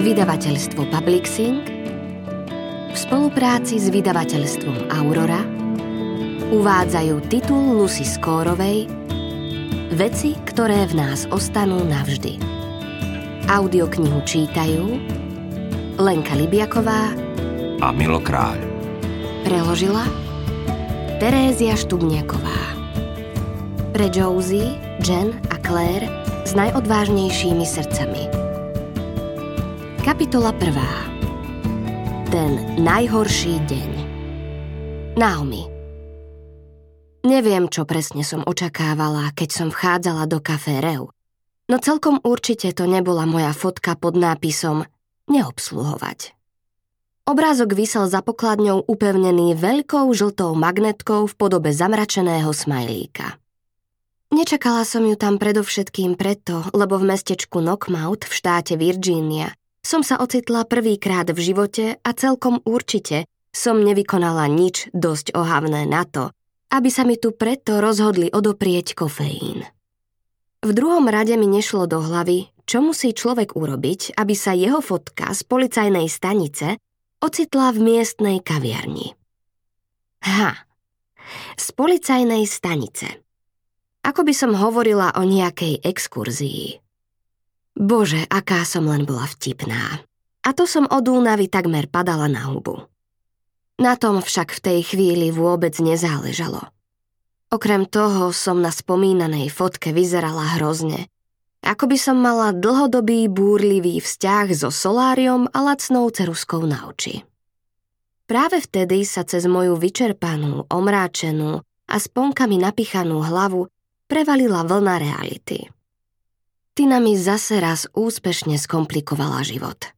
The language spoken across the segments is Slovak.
Vydavateľstvo Publixing v spolupráci s vydavateľstvom Aurora uvádzajú titul Lucy Skórovej Veci, ktoré v nás ostanú navždy. Audioknihu čítajú Lenka Libiaková a Milo Kráľ. Preložila Terézia Štubniaková. Pre Josie, Jen a Claire s najodvážnejšími srdcami. Kapitola 1. Ten najhorší deň. Naomi. Neviem, čo presne som očakávala, keď som vchádzala do kafé Reu. No celkom určite to nebola moja fotka pod nápisom Neobsluhovať. Obrázok vysel za pokladňou upevnený veľkou žltou magnetkou v podobe zamračeného smajlíka. Nečakala som ju tam predovšetkým preto, lebo v mestečku Knockmouth v štáte Virginia som sa ocitla prvýkrát v živote a celkom určite som nevykonala nič dosť ohavné na to, aby sa mi tu preto rozhodli odoprieť kofeín. V druhom rade mi nešlo do hlavy, čo musí človek urobiť, aby sa jeho fotka z policajnej stanice ocitla v miestnej kaviarni. Ha, z policajnej stanice. Ako by som hovorila o nejakej exkurzii. Bože, aká som len bola vtipná. A to som od únavy takmer padala na hubu. Na tom však v tej chvíli vôbec nezáležalo. Okrem toho som na spomínanej fotke vyzerala hrozne. Ako by som mala dlhodobý búrlivý vzťah so soláriom a lacnou ceruskou na oči. Práve vtedy sa cez moju vyčerpanú, omráčenú a sponkami napichanú hlavu prevalila vlna reality. Tina mi zase raz úspešne skomplikovala život.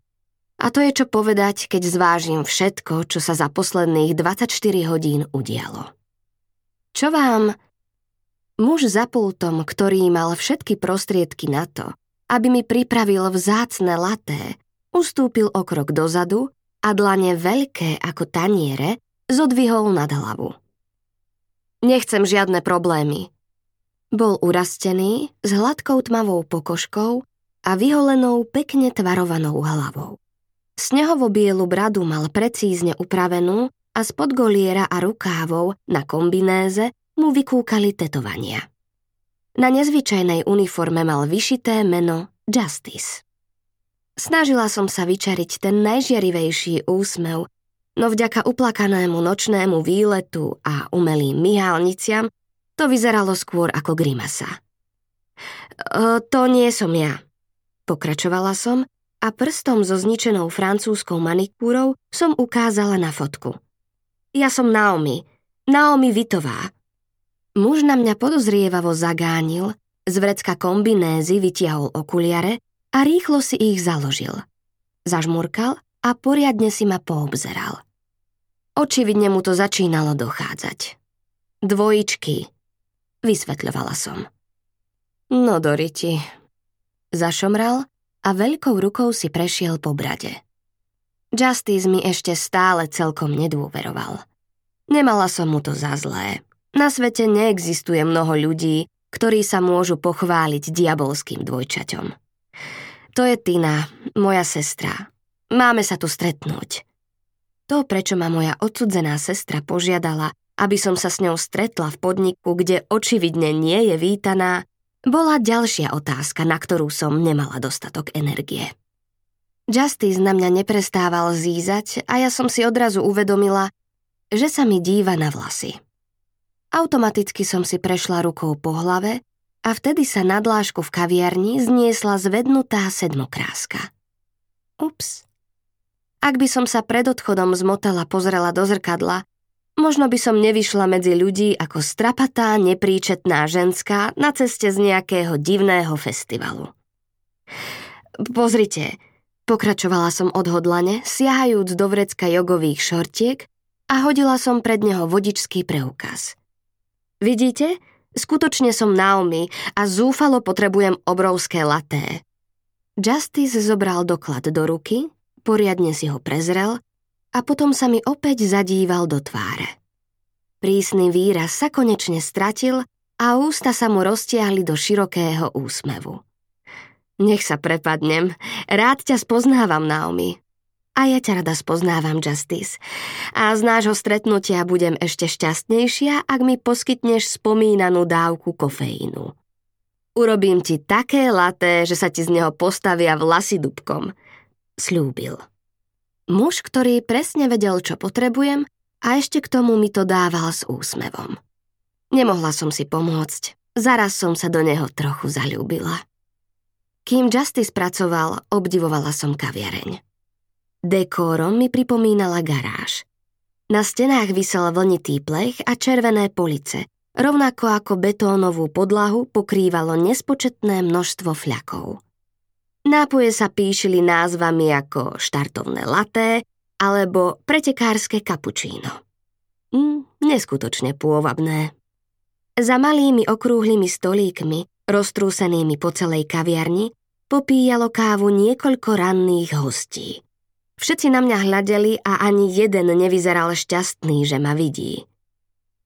A to je čo povedať, keď zvážim všetko, čo sa za posledných 24 hodín udialo. Čo vám... Muž za pultom, ktorý mal všetky prostriedky na to, aby mi pripravil vzácne laté, ustúpil o krok dozadu a dlane veľké ako taniere zodvihol nad hlavu. Nechcem žiadne problémy, bol urastený s hladkou tmavou pokožkou a vyholenou pekne tvarovanou hlavou. Snehovo bielu bradu mal precízne upravenú a spod goliera a rukávov na kombinéze mu vykúkali tetovania. Na nezvyčajnej uniforme mal vyšité meno Justice. Snažila som sa vyčariť ten najžiarivejší úsmev, no vďaka uplakanému nočnému výletu a umelým myhálniciam to vyzeralo skôr ako grimasa. E, to nie som ja. Pokračovala som a prstom so zničenou francúzskou manikúrou som ukázala na fotku. Ja som Naomi, Naomi Vitová. Muž na mňa podozrievavo zagánil, z vrecka kombinézy vytiahol okuliare a rýchlo si ich založil. Zažmurkal a poriadne si ma poobzeral. Očividne mu to začínalo dochádzať. Dvojičky, vysvetľovala som. No Doriti. Zašomral a veľkou rukou si prešiel po brade. Justice mi ešte stále celkom nedôveroval. Nemala som mu to za zlé. Na svete neexistuje mnoho ľudí, ktorí sa môžu pochváliť diabolským dvojčaťom. To je Tina, moja sestra. Máme sa tu stretnúť. To, prečo ma moja odsudzená sestra požiadala, aby som sa s ňou stretla v podniku, kde očividne nie je vítaná, bola ďalšia otázka, na ktorú som nemala dostatok energie. Justice na mňa neprestával zízať a ja som si odrazu uvedomila, že sa mi díva na vlasy. Automaticky som si prešla rukou po hlave a vtedy sa na dlážku v kaviarni zniesla zvednutá sedmokráska. Ups. Ak by som sa pred odchodom z motela pozrela do zrkadla, Možno by som nevyšla medzi ľudí ako strapatá, nepríčetná ženská na ceste z nejakého divného festivalu. Pozrite, pokračovala som odhodlane, siahajúc do vrecka jogových šortiek a hodila som pred neho vodičský preukaz. Vidíte? Skutočne som Naomi a zúfalo potrebujem obrovské laté. Justice zobral doklad do ruky, poriadne si ho prezrel a potom sa mi opäť zadíval do tváre. Prísny výraz sa konečne stratil a ústa sa mu roztiahli do širokého úsmevu. Nech sa prepadnem, rád ťa spoznávam, Naomi. A ja ťa rada spoznávam, Justice. A z nášho stretnutia budem ešte šťastnejšia, ak mi poskytneš spomínanú dávku kofeínu. Urobím ti také laté, že sa ti z neho postavia vlasy dubkom. Sľúbil. Muž, ktorý presne vedel, čo potrebujem a ešte k tomu mi to dával s úsmevom. Nemohla som si pomôcť. Zaraz som sa do neho trochu zalúbila. Kým Justice pracoval, obdivovala som kaviareň. Dekórom mi pripomínala garáž. Na stenách vysel vlnitý plech a červené police, rovnako ako betónovú podlahu pokrývalo nespočetné množstvo fľakov. Nápoje sa píšili názvami ako štartovné laté alebo pretekárske kapučíno. Mm, neskutočne pôvabné. Za malými okrúhlymi stolíkmi, roztrúsenými po celej kaviarni, popíjalo kávu niekoľko ranných hostí. Všetci na mňa hľadeli a ani jeden nevyzeral šťastný, že ma vidí.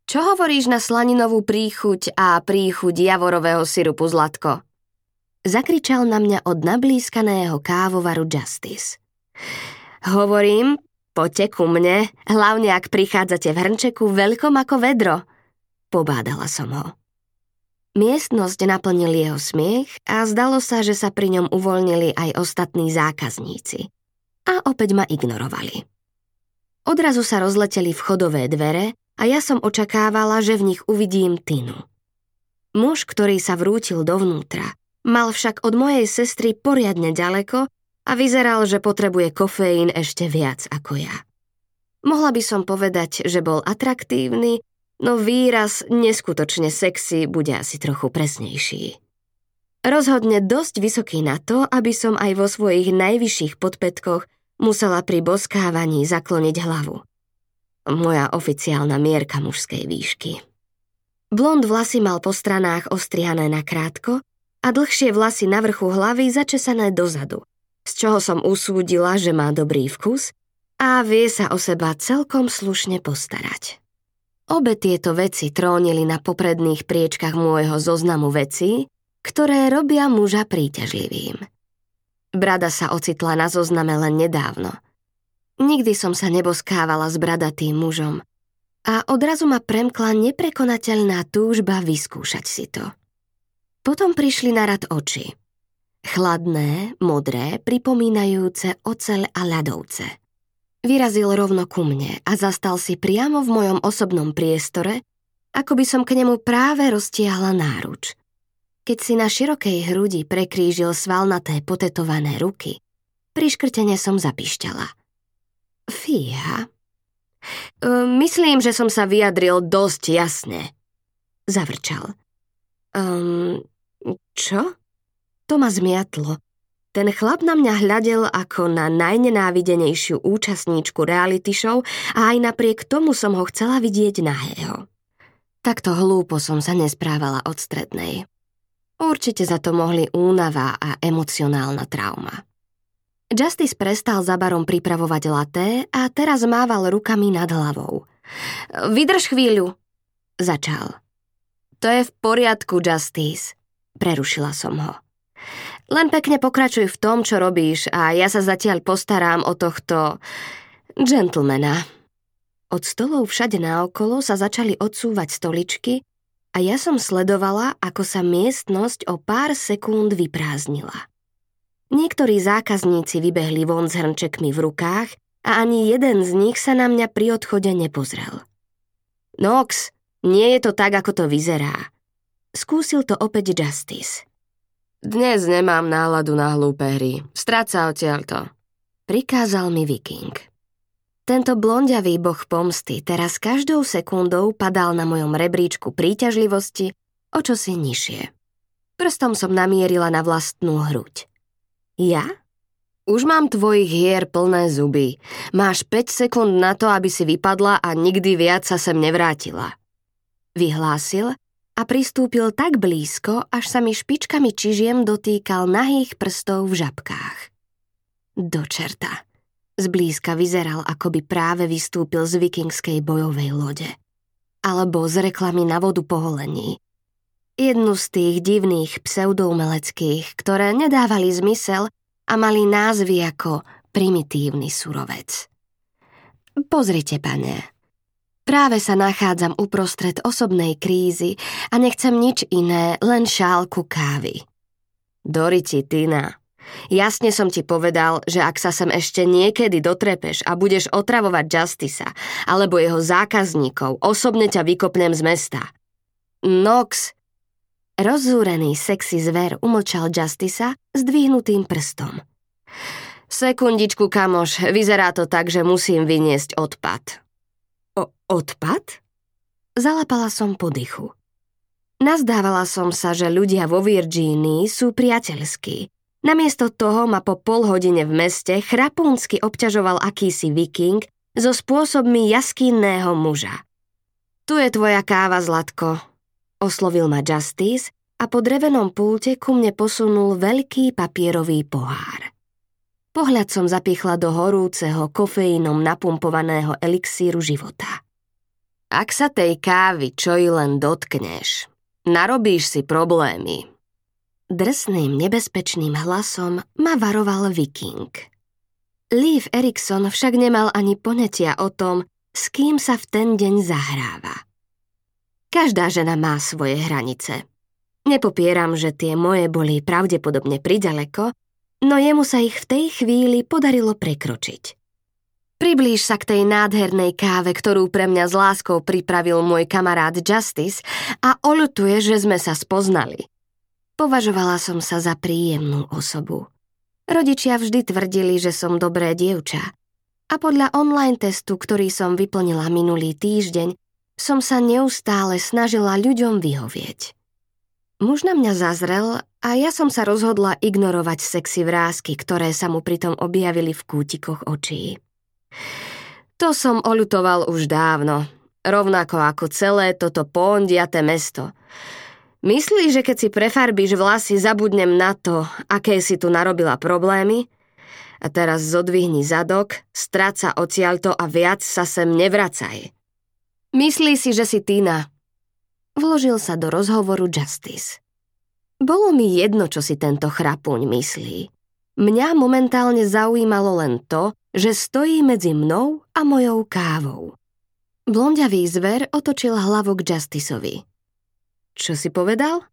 Čo hovoríš na slaninovú príchuť a príchuť javorového syrupu Zlatko? Zakričal na mňa od nablískaného kávovaru Justice. Hovorím, poďte ku mne, hlavne ak prichádzate v hrnčeku veľkom ako vedro. Pobádala som ho. Miestnosť naplnil jeho smiech a zdalo sa, že sa pri ňom uvoľnili aj ostatní zákazníci a opäť ma ignorovali. Odrazu sa rozleteli vchodové dvere a ja som očakávala, že v nich uvidím Tinu. Muž, ktorý sa vrútil dovnútra, mal však od mojej sestry poriadne ďaleko a vyzeral, že potrebuje kofeín ešte viac ako ja. Mohla by som povedať, že bol atraktívny, no výraz neskutočne sexy bude asi trochu presnejší. Rozhodne dosť vysoký na to, aby som aj vo svojich najvyšších podpetkoch musela pri boskávaní zakloniť hlavu. Moja oficiálna mierka mužskej výšky. Blond vlasy mal po stranách ostrihané na krátko a dlhšie vlasy na vrchu hlavy začesané dozadu, z čoho som usúdila, že má dobrý vkus a vie sa o seba celkom slušne postarať. Obe tieto veci trónili na popredných priečkach môjho zoznamu vecí, ktoré robia muža príťažlivým. Brada sa ocitla na zozname len nedávno. Nikdy som sa neboskávala s bradatým mužom a odrazu ma premkla neprekonateľná túžba vyskúšať si to. Potom prišli na rad oči. Chladné, modré, pripomínajúce oceľ a ľadovce. Vyrazil rovno ku mne a zastal si priamo v mojom osobnom priestore, ako by som k nemu práve roztiahla náruč – keď si na širokej hrudi prekrížil svalnaté potetované ruky, priškrtene som zapišťala. Fíha. E, myslím, že som sa vyjadril dosť jasne. Zavrčal. Um, čo? To ma zmiatlo. Ten chlap na mňa hľadel ako na najnenávidenejšiu účastníčku reality show a aj napriek tomu som ho chcela vidieť nahého. Takto hlúpo som sa nesprávala od strednej. Určite za to mohli únava a emocionálna trauma. Justice prestal za barom pripravovať laté a teraz mával rukami nad hlavou. Vydrž chvíľu, začal. To je v poriadku, Justice, prerušila som ho. Len pekne pokračuj v tom, čo robíš a ja sa zatiaľ postarám o tohto gentlemana. Od stolov všade naokolo sa začali odsúvať stoličky a ja som sledovala, ako sa miestnosť o pár sekúnd vyprázdnila. Niektorí zákazníci vybehli von s hrnčekmi v rukách a ani jeden z nich sa na mňa pri odchode nepozrel. Nox, nie je to tak, ako to vyzerá. Skúsil to opäť Justice. Dnes nemám náladu na hlúpe hry. Stráca odtiaľto. Prikázal mi Viking. Tento blondiavý boh pomsty teraz každou sekundou padal na mojom rebríčku príťažlivosti o čosi nižšie. Prstom som namierila na vlastnú hruď. Ja? Už mám tvojich hier plné zuby. Máš 5 sekúnd na to, aby si vypadla a nikdy viac sa sem nevrátila. Vyhlásil a pristúpil tak blízko, až sa mi špičkami čižiem dotýkal nahých prstov v žabkách. Do čerta. Zblízka vyzeral, ako by práve vystúpil z vikingskej bojovej lode. Alebo z reklamy na vodu poholení. Jednu z tých divných pseudoumeleckých, ktoré nedávali zmysel a mali názvy ako primitívny surovec. Pozrite, pane, práve sa nachádzam uprostred osobnej krízy a nechcem nič iné, len šálku kávy. Doriti, Tina, Jasne som ti povedal, že ak sa sem ešte niekedy dotrepeš a budeš otravovať Justica alebo jeho zákazníkov, osobne ťa vykopnem z mesta. Nox, Rozzúrený sexy zver umlčal Justica s dvihnutým prstom. Sekundičku, kamoš, vyzerá to tak, že musím vyniesť odpad. O, odpad? Zalapala som po dychu. Nazdávala som sa, že ľudia vo Virgínii sú priateľskí. Namiesto toho ma po pol hodine v meste chrapúnsky obťažoval akýsi viking so spôsobmi jaskynného muža. Tu je tvoja káva, Zlatko, Oslovil ma Justice a po drevenom pulte ku mne posunul veľký papierový pohár. Pohľad som zapichla do horúceho, kofeínom napumpovaného elixíru života. Ak sa tej kávy čo i len dotkneš, narobíš si problémy. Drsným, nebezpečným hlasom ma varoval viking. Leaf Erikson však nemal ani ponetia o tom, s kým sa v ten deň zahráva. Každá žena má svoje hranice. Nepopieram, že tie moje boli pravdepodobne priďaleko, no jemu sa ich v tej chvíli podarilo prekročiť. Priblíž sa k tej nádhernej káve, ktorú pre mňa s láskou pripravil môj kamarát Justice a oľutuje, že sme sa spoznali. Považovala som sa za príjemnú osobu. Rodičia vždy tvrdili, že som dobré dievča. A podľa online testu, ktorý som vyplnila minulý týždeň, som sa neustále snažila ľuďom vyhovieť. Muž na mňa zazrel a ja som sa rozhodla ignorovať sexy vrázky, ktoré sa mu pritom objavili v kútikoch očí. To som oľutoval už dávno, rovnako ako celé toto pondiaté mesto. Myslíš, že keď si prefarbíš vlasy, zabudnem na to, aké si tu narobila problémy? A teraz zodvihni zadok, stráca odtiaľto a viac sa sem nevracaj. Myslí si, že si Tina. Vložil sa do rozhovoru Justice. Bolo mi jedno, čo si tento chrapuň myslí. Mňa momentálne zaujímalo len to, že stojí medzi mnou a mojou kávou. Blondiavý zver otočil hlavu k Justiceovi. Čo si povedal?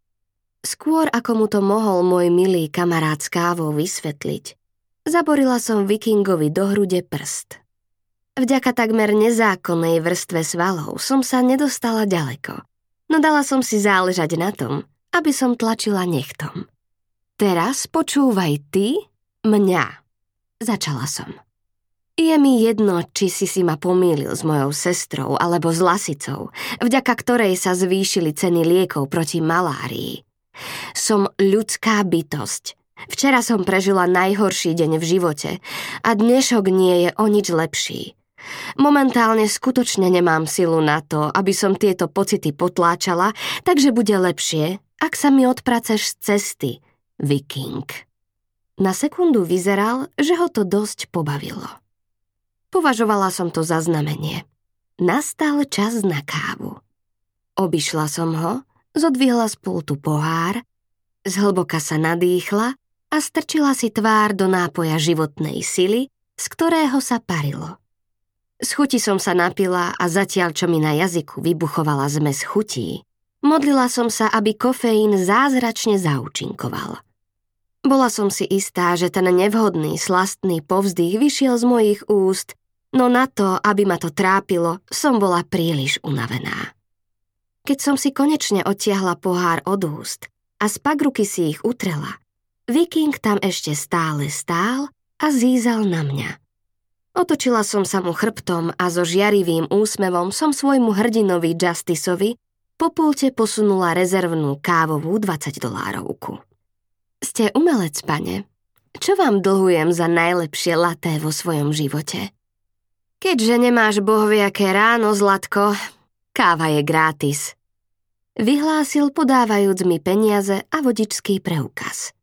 Skôr ako mu to mohol môj milý kamarát s kávou vysvetliť, zaborila som vikingovi do hrude prst. Vďaka takmer nezákonnej vrstve svalov som sa nedostala ďaleko, no dala som si záležať na tom, aby som tlačila nechtom. Teraz počúvaj ty mňa, začala som. Je mi jedno, či si si ma pomýlil s mojou sestrou alebo s lasicou, vďaka ktorej sa zvýšili ceny liekov proti malárii. Som ľudská bytosť. Včera som prežila najhorší deň v živote a dnešok nie je o nič lepší. Momentálne skutočne nemám silu na to, aby som tieto pocity potláčala, takže bude lepšie, ak sa mi odpraceš z cesty, viking. Na sekundu vyzeral, že ho to dosť pobavilo. Považovala som to za znamenie. Nastal čas na kávu. Obišla som ho, zodvihla z pultu pohár, zhlboka sa nadýchla a strčila si tvár do nápoja životnej sily, z ktorého sa parilo. Z chuti som sa napila a zatiaľ, čo mi na jazyku vybuchovala zmes chutí, modlila som sa, aby kofeín zázračne zaučinkoval. Bola som si istá, že ten nevhodný, slastný povzdych vyšiel z mojich úst, no na to, aby ma to trápilo, som bola príliš unavená. Keď som si konečne odtiahla pohár od úst a z pagruky si ich utrela, viking tam ešte stále stál a zízal na mňa. Otočila som sa mu chrbtom a so žiarivým úsmevom som svojmu hrdinovi Justiceovi po pulte posunula rezervnú kávovú 20 dolárovku. Ste umelec, pane. Čo vám dlhujem za najlepšie laté vo svojom živote? Keďže nemáš bohviaké ráno, Zlatko, káva je gratis. Vyhlásil podávajúc mi peniaze a vodičský preukaz.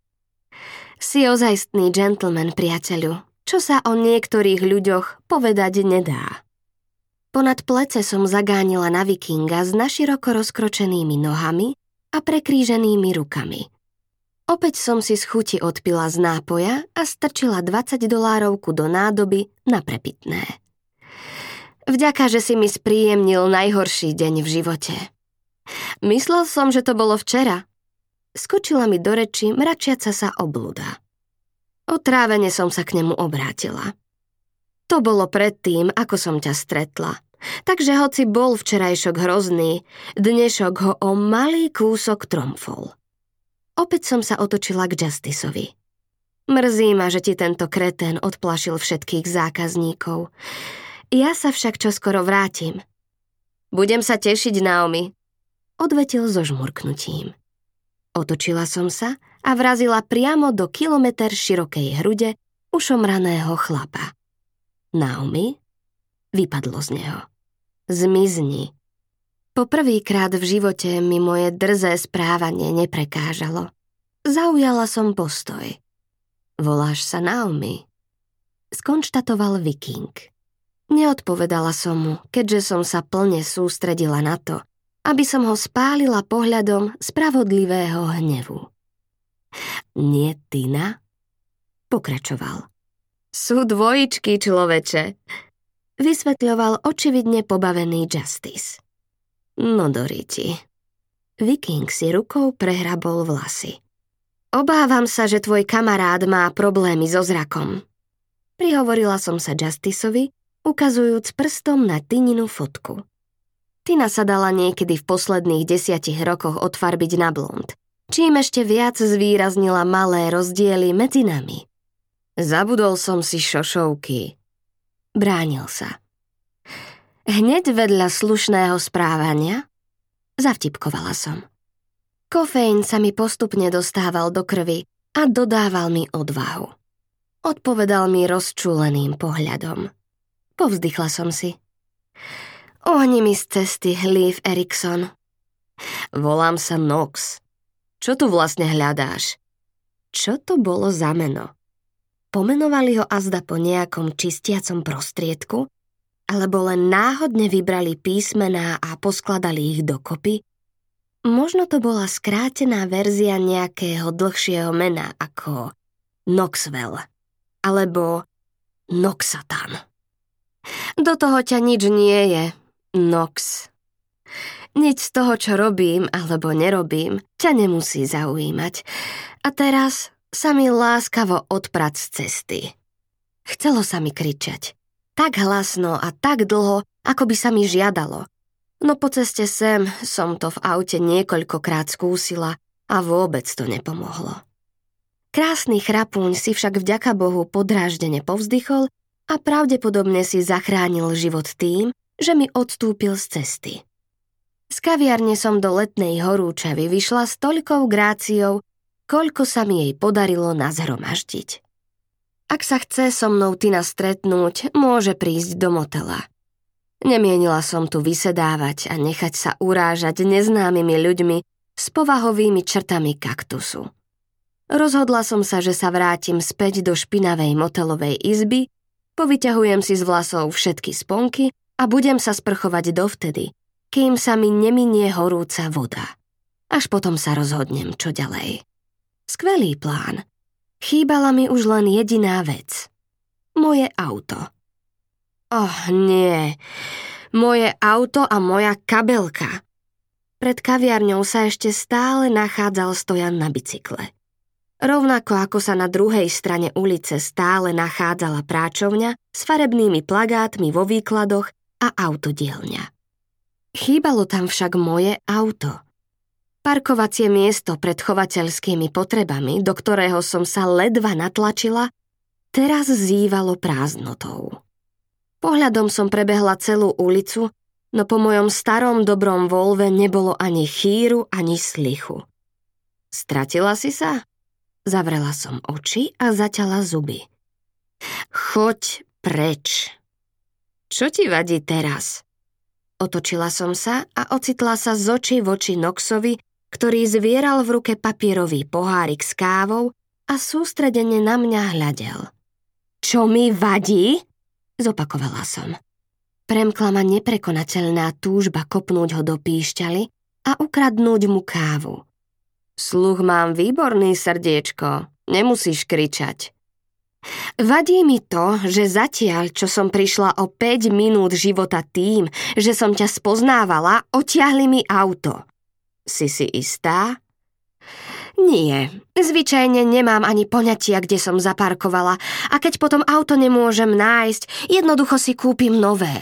Si ozajstný gentleman, priateľu, čo sa o niektorých ľuďoch povedať nedá. Ponad plece som zagánila na vikinga s naširoko rozkročenými nohami a prekríženými rukami. Opäť som si z chuti odpila z nápoja a strčila 20 dolárovku do nádoby na prepitné. Vďaka, že si mi spríjemnil najhorší deň v živote. Myslel som, že to bolo včera. Skočila mi do reči mračiaca sa oblúda. Otrávene som sa k nemu obrátila. To bolo predtým, ako som ťa stretla. Takže hoci bol včerajšok hrozný, dnešok ho o malý kúsok tromfol. Opäť som sa otočila k Justiceovi. Mrzí ma, že ti tento kretén odplašil všetkých zákazníkov. Ja sa však čoskoro vrátim. Budem sa tešiť, Naomi, odvetil so žmurknutím. Otočila som sa a vrazila priamo do kilometr širokej hrude ušomraného chlapa. Naomi? Vypadlo z neho. Zmizni. Poprvýkrát v živote mi moje drzé správanie neprekážalo. Zaujala som postoj. Voláš sa Naomi? Skonštatoval Viking. Neodpovedala som mu, keďže som sa plne sústredila na to, aby som ho spálila pohľadom spravodlivého hnevu. Nie Tina? Pokračoval. Sú dvojičky, človeče. Vysvetľoval očividne pobavený Justice. No doriti. Viking si rukou prehrabol vlasy. Obávam sa, že tvoj kamarát má problémy so zrakom. Prihovorila som sa Justiceovi, ukazujúc prstom na Tininu fotku. Tina sa dala niekedy v posledných desiatich rokoch odfarbiť na blond, čím ešte viac zvýraznila malé rozdiely medzi nami. Zabudol som si šošovky. Bránil sa. Hneď vedľa slušného správania zavtipkovala som. Kofeín sa mi postupne dostával do krvi a dodával mi odvahu. Odpovedal mi rozčúleným pohľadom. Povzdychla som si. Ohni mi z cesty Leaf Erikson. Volám sa Nox. Čo tu vlastne hľadáš? Čo to bolo za meno? Pomenovali ho azda po nejakom čistiacom prostriedku? Alebo len náhodne vybrali písmená a poskladali ich dokopy? Možno to bola skrátená verzia nejakého dlhšieho mena ako Noxwell alebo Noxatan. Do toho ťa nič nie je, Nox. Nič z toho, čo robím alebo nerobím, ťa nemusí zaujímať. A teraz sa mi láskavo odprať z cesty. Chcelo sa mi kričať. Tak hlasno a tak dlho, ako by sa mi žiadalo. No po ceste sem som to v aute niekoľkokrát skúsila a vôbec to nepomohlo. Krásny chrapúň si však vďaka Bohu podráždene povzdychol a pravdepodobne si zachránil život tým, že mi odstúpil z cesty. Z kaviarne som do letnej horúčavy vyšla s toľkou gráciou, koľko sa mi jej podarilo nazhromaždiť. Ak sa chce so mnou Tina stretnúť, môže prísť do motela. Nemienila som tu vysedávať a nechať sa urážať neznámymi ľuďmi s povahovými črtami kaktusu. Rozhodla som sa, že sa vrátim späť do špinavej motelovej izby, povyťahujem si z vlasov všetky sponky a budem sa sprchovať dovtedy, kým sa mi neminie horúca voda. Až potom sa rozhodnem, čo ďalej. Skvelý plán. Chýbala mi už len jediná vec. Moje auto. Oh, nie. Moje auto a moja kabelka. Pred kaviarňou sa ešte stále nachádzal stojan na bicykle. Rovnako ako sa na druhej strane ulice stále nachádzala práčovňa s farebnými plagátmi vo výkladoch a autodielňa. Chýbalo tam však moje auto. Parkovacie miesto pred chovateľskými potrebami, do ktorého som sa ledva natlačila, teraz zývalo prázdnotou. Pohľadom som prebehla celú ulicu, no po mojom starom dobrom Volve nebolo ani chýru, ani slichu. Stratila si sa? Zavrela som oči a zaťala zuby. Choď preč. Čo ti vadí teraz? Otočila som sa a ocitla sa z očí voči Noxovi, ktorý zvieral v ruke papierový pohárik s kávou a sústredene na mňa hľadel. Čo mi vadí? Zopakovala som. Premkla ma neprekonateľná túžba kopnúť ho do píšťaly, a ukradnúť mu kávu. Sluch mám výborný srdiečko, nemusíš kričať. Vadí mi to, že zatiaľ, čo som prišla o 5 minút života tým, že som ťa spoznávala, otiahli mi auto. Si si istá? Nie, zvyčajne nemám ani poňatia, kde som zaparkovala a keď potom auto nemôžem nájsť, jednoducho si kúpim nové.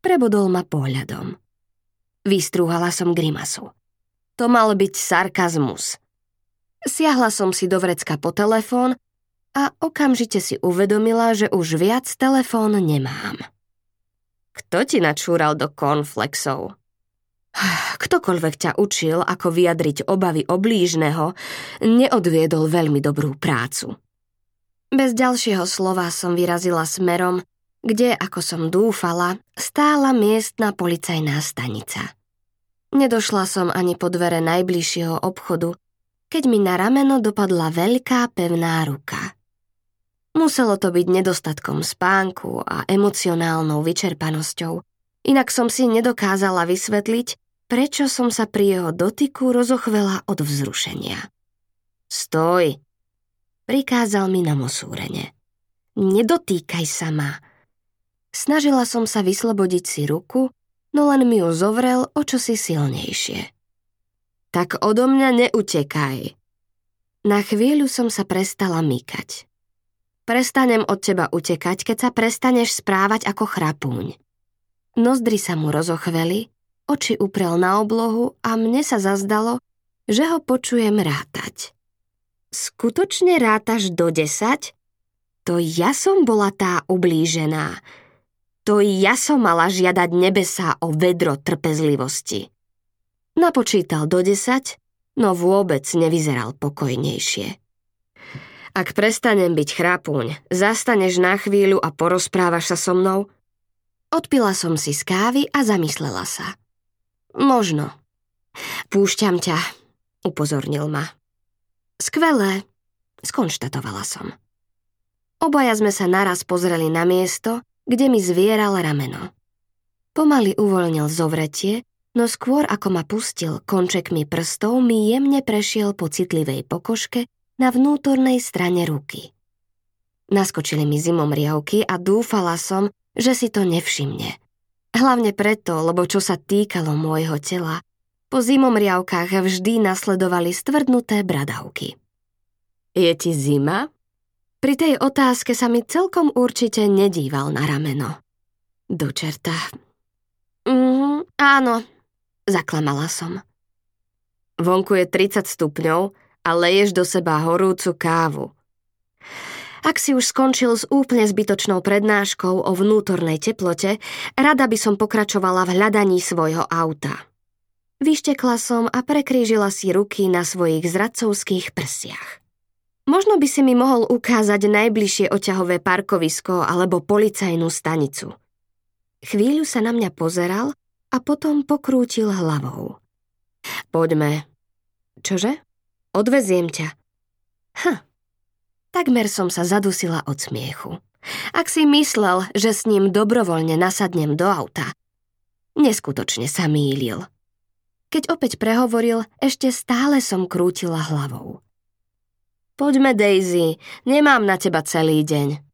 Prebodol ma pohľadom. Vystrúhala som grimasu. To mal byť sarkazmus. Siahla som si do vrecka po telefón a okamžite si uvedomila, že už viac telefón nemám. Kto ti načúral do konflexov? Ktokoľvek ťa učil, ako vyjadriť obavy oblížneho, neodviedol veľmi dobrú prácu. Bez ďalšieho slova som vyrazila smerom, kde, ako som dúfala, stála miestna policajná stanica. Nedošla som ani po dvere najbližšieho obchodu, keď mi na rameno dopadla veľká pevná ruka. Muselo to byť nedostatkom spánku a emocionálnou vyčerpanosťou, inak som si nedokázala vysvetliť, prečo som sa pri jeho dotyku rozochvela od vzrušenia. Stoj, prikázal mi na mosúrene. Nedotýkaj sa ma. Snažila som sa vyslobodiť si ruku, no len mi ju zovrel o čosi silnejšie. Tak odo mňa neutekaj. Na chvíľu som sa prestala mykať. Prestanem od teba utekať, keď sa prestaneš správať ako chrapúň. Nozdry sa mu rozochveli oči uprel na oblohu a mne sa zazdalo, že ho počujem rátať. Skutočne rátaš do desať? To ja som bola tá ublížená. To ja som mala žiadať nebesá o vedro trpezlivosti. Napočítal do desať, no vôbec nevyzeral pokojnejšie. Ak prestanem byť chrápuň, zastaneš na chvíľu a porozprávaš sa so mnou? Odpila som si z kávy a zamyslela sa. Možno. Púšťam ťa, upozornil ma. Skvelé, skonštatovala som. Obaja sme sa naraz pozreli na miesto, kde mi zvieral rameno. Pomaly uvoľnil zovretie, no skôr ako ma pustil končekmi prstov, mi jemne prešiel po citlivej pokožke na vnútornej strane ruky. Naskočili mi zimom riavky a dúfala som, že si to nevšimne – Hlavne preto, lebo čo sa týkalo môjho tela, po zimomriavkách vždy nasledovali stvrdnuté bradavky. Je ti zima? Pri tej otázke sa mi celkom určite nedíval na rameno. Do čerta. Mm, áno, zaklamala som. Vonku je 30 stupňov a leješ do seba horúcu kávu. Ak si už skončil s úplne zbytočnou prednáškou o vnútornej teplote, rada by som pokračovala v hľadaní svojho auta. Vyštekla som a prekrížila si ruky na svojich zradcovských prsiach. Možno by si mi mohol ukázať najbližšie oťahové parkovisko alebo policajnú stanicu. Chvíľu sa na mňa pozeral a potom pokrútil hlavou. Poďme. Čože? Odveziem ťa. Hm, Takmer som sa zadusila od smiechu. Ak si myslel, že s ním dobrovoľne nasadnem do auta, neskutočne sa mýlil. Keď opäť prehovoril, ešte stále som krútila hlavou. Poďme, Daisy, nemám na teba celý deň.